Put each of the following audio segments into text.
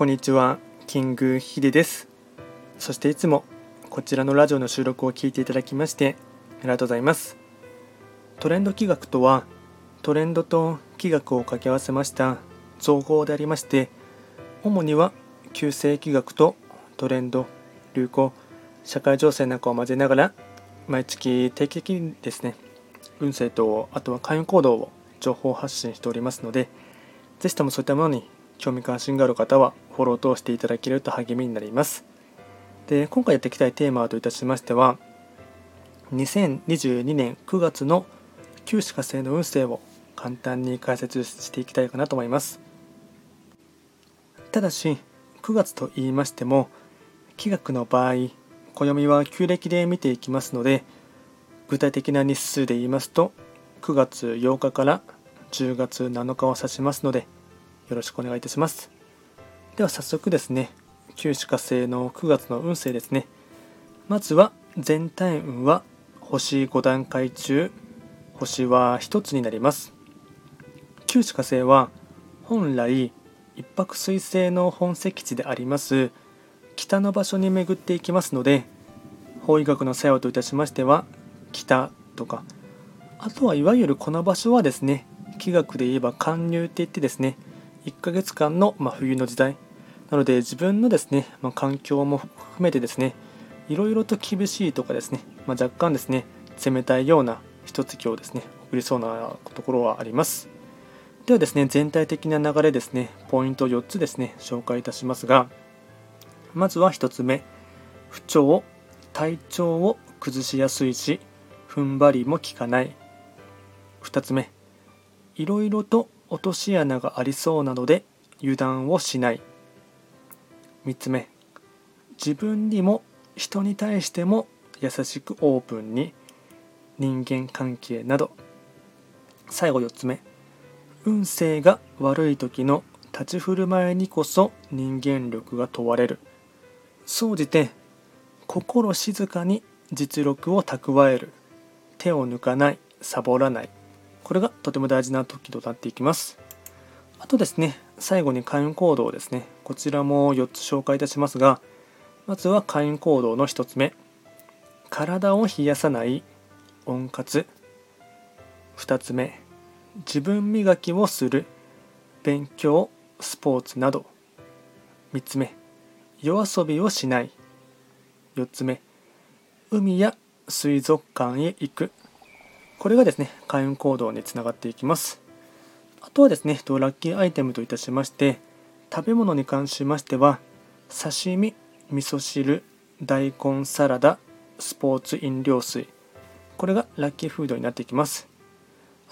こんにちはキングヒデです。そしていつもこちらのラジオの収録を聞いていただきましてありがとうございます。トレンド企画とはトレンドと企画を掛け合わせました造語でありまして主には旧世企画とトレンド流行社会情勢なんかを交ぜながら毎月定期的にですね運勢とあとは開運行動を情報発信しておりますのでぜひともそういったものに興味関心がある方はフォローを通していただけると励みになります。で今回やっていきたいテーマといたしましては2022年9月の旧歯科星の運勢を簡単に解説していきたいかなと思います。ただし9月と言いましても気学の場合暦は旧暦で見ていきますので具体的な日数で言いますと9月8日から10月7日を指しますのでよろしくお願いいたします。では早速ですね旧歯科星の9月の運勢ですね。まずは全体運は星5段階中星は1つになります。旧歯科星は本来一泊水星の本石地であります北の場所に巡っていきますので法医学の作用といたしましては北とかあとはいわゆるこの場所はですね気学で言えば貫入って言ってですね1ヶ月間の、ま冬の時代。なので自分のですね、ま環境も含めてですねいろいろと厳しいとかですね、ま、若干ですね冷たいような一月をですね送りそうなところはあります。ではですね全体的な流れですねポイント4つですね紹介いたしますがまずは1つ目不調体調を崩しやすいし踏ん張りも効かない。2つ目いろいろと落とし穴がありそうなので油断をしない。3つ目。自分にも人に対しても優しくオープンに人間関係など。最後4つ目。運勢が悪い時の立ち振る舞いにこそ人間力が問われる。総じて心静かに実力を蓄える。手を抜かない。サボらない。これがとても大事な時となっていきます。あとですね最後に開運行動ですね。こちらも4つ紹介いたしますがまずは開運行動の1つ目。体を冷やさない温活。2つ目。自分磨きをする勉強スポーツなど。3つ目。夜遊びをしない。4つ目。海や水族館へ行く。これがですね開運行動につながっていきます。あとはですねラッキーアイテムといたしまして食べ物に関しましては刺身味噌汁大根サラダスポーツ飲料水。これがラッキーフードになっていきます。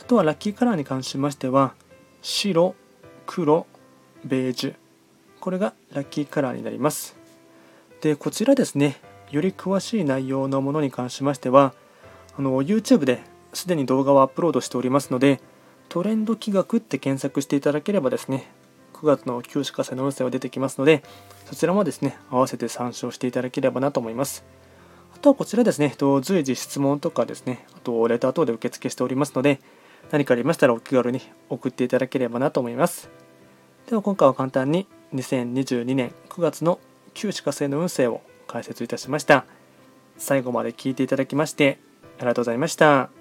あとはラッキーカラーに関しましては白黒ベージュ。これがラッキーカラーになります。でこちらですねより詳しい内容のものに関しましてはあの YouTube ですでに動画をアップロードしておりますのでトレンド企画って検索していただければですね9月の旧歯科生の運勢が出てきますのでそちらもですね合わせて参照していただければなと思います。あとはこちらですね随時質問とかですねあとレター等で受付しておりますので何かありましたらお気軽に送っていただければなと思います。では今回は簡単に2022年9月の旧歯科生の運勢を解説いたしました。最後まで聞いていただきましてありがとうございました。